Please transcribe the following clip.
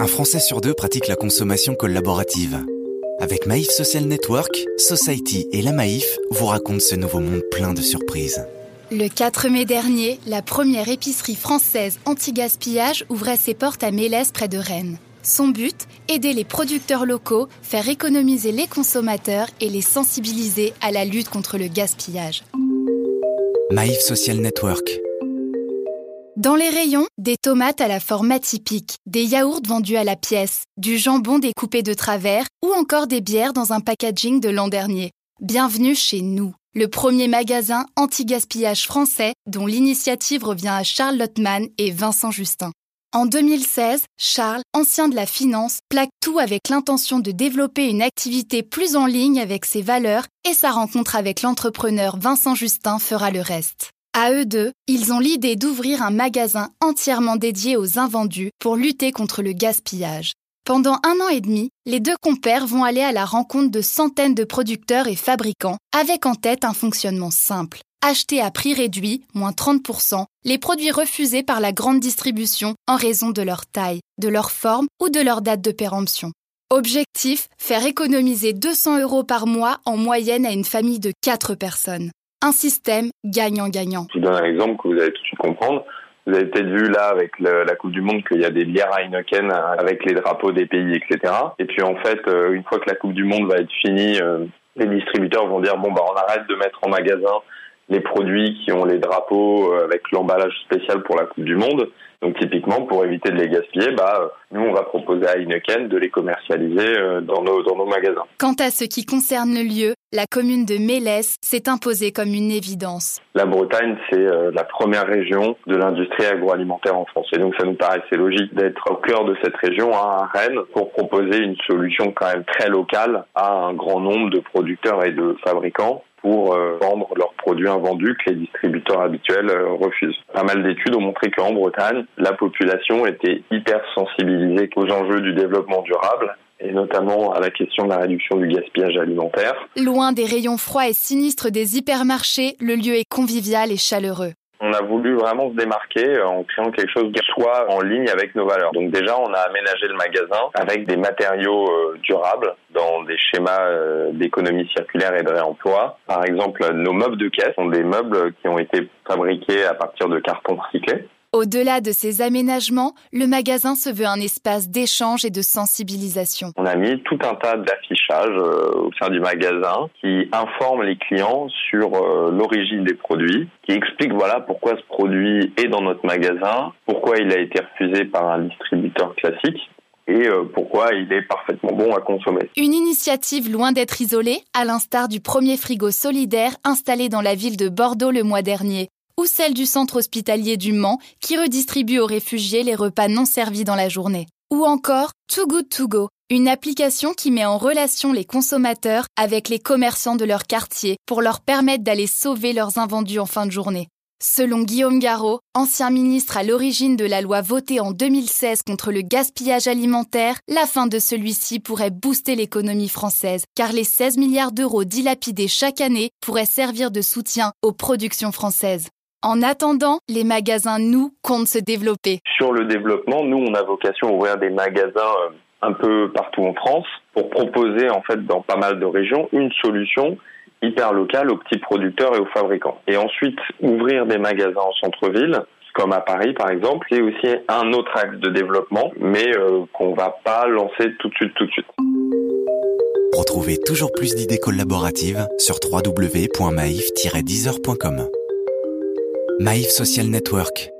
Un Français sur deux pratique la consommation collaborative. Avec Maïf Social Network, Society et la Maïf vous racontent ce nouveau monde plein de surprises. Le 4 mai dernier, la première épicerie française anti-gaspillage ouvrait ses portes à Mélès près de Rennes. Son but Aider les producteurs locaux, faire économiser les consommateurs et les sensibiliser à la lutte contre le gaspillage. Maïf Social Network. Dans les rayons, des tomates à la forme atypique, des yaourts vendus à la pièce, du jambon découpé de travers ou encore des bières dans un packaging de l'an dernier. Bienvenue chez nous, le premier magasin anti-gaspillage français dont l'initiative revient à Charles Lottmann et Vincent Justin. En 2016, Charles, ancien de la finance, plaque tout avec l'intention de développer une activité plus en ligne avec ses valeurs et sa rencontre avec l'entrepreneur Vincent Justin fera le reste. À eux deux, ils ont l'idée d'ouvrir un magasin entièrement dédié aux invendus pour lutter contre le gaspillage. Pendant un an et demi, les deux compères vont aller à la rencontre de centaines de producteurs et fabricants avec en tête un fonctionnement simple acheter à prix réduit, moins 30%, les produits refusés par la grande distribution en raison de leur taille, de leur forme ou de leur date de péremption. Objectif, faire économiser 200 euros par mois en moyenne à une famille de 4 personnes. Un système gagnant-gagnant. Je vous donne un exemple que vous allez tout de suite comprendre. Vous avez peut-être vu là avec la Coupe du Monde qu'il y a des bières Heineken avec les drapeaux des pays, etc. Et puis en fait, euh, une fois que la Coupe du Monde va être finie, euh, les distributeurs vont dire bon bah on arrête de mettre en magasin les produits qui ont les drapeaux euh, avec l'emballage spécial pour la Coupe du Monde. Donc typiquement, pour éviter de les gaspiller, bah, nous, on va proposer à Heineken de les commercialiser euh, dans nos, dans nos magasins. Quant à ce qui concerne le lieu, la commune de Mélès s'est imposée comme une évidence. La Bretagne, c'est euh, la première région de l'industrie agroalimentaire en France. Et donc ça nous paraissait logique d'être au cœur de cette région, à Rennes, pour proposer une solution quand même très locale à un grand nombre de producteurs et de fabricants pour euh, vendre leurs produits invendus que les distributeurs habituels euh, refusent. Pas mal d'études ont montré qu'en Bretagne, la population était hyper sensibilisée aux enjeux du développement durable et notamment à la question de la réduction du gaspillage alimentaire. Loin des rayons froids et sinistres des hypermarchés, le lieu est convivial et chaleureux. On a voulu vraiment se démarquer euh, en créant quelque chose qui soit en ligne avec nos valeurs. Donc déjà, on a aménagé le magasin avec des matériaux euh, durables dans des schémas euh, d'économie circulaire et de réemploi. Par exemple, nos meubles de caisse sont des meubles qui ont été fabriqués à partir de carton recyclé. Au-delà de ces aménagements, le magasin se veut un espace d'échange et de sensibilisation. On a mis tout un tas d'affichages euh, au sein du magasin qui informent les clients sur euh, l'origine des produits, qui expliquent voilà pourquoi ce produit est dans notre magasin, pourquoi il a été refusé par un distributeur classique et euh, pourquoi il est parfaitement bon à consommer. Une initiative loin d'être isolée, à l'instar du premier frigo solidaire installé dans la ville de Bordeaux le mois dernier ou celle du centre hospitalier du Mans qui redistribue aux réfugiés les repas non servis dans la journée. Ou encore Too Good To Go, une application qui met en relation les consommateurs avec les commerçants de leur quartier pour leur permettre d'aller sauver leurs invendus en fin de journée. Selon Guillaume Garot, ancien ministre à l'origine de la loi votée en 2016 contre le gaspillage alimentaire, la fin de celui-ci pourrait booster l'économie française, car les 16 milliards d'euros dilapidés chaque année pourraient servir de soutien aux productions françaises. En attendant, les magasins nous comptent se développer. Sur le développement, nous, on a vocation à ouvrir des magasins euh, un peu partout en France pour proposer, en fait, dans pas mal de régions, une solution hyper locale aux petits producteurs et aux fabricants. Et ensuite, ouvrir des magasins en centre-ville, comme à Paris par exemple, c'est aussi un autre axe de développement, mais euh, qu'on va pas lancer tout de suite, tout de suite. Retrouvez toujours plus d'idées collaboratives sur www.maif-deezer.com. Maïf Social Network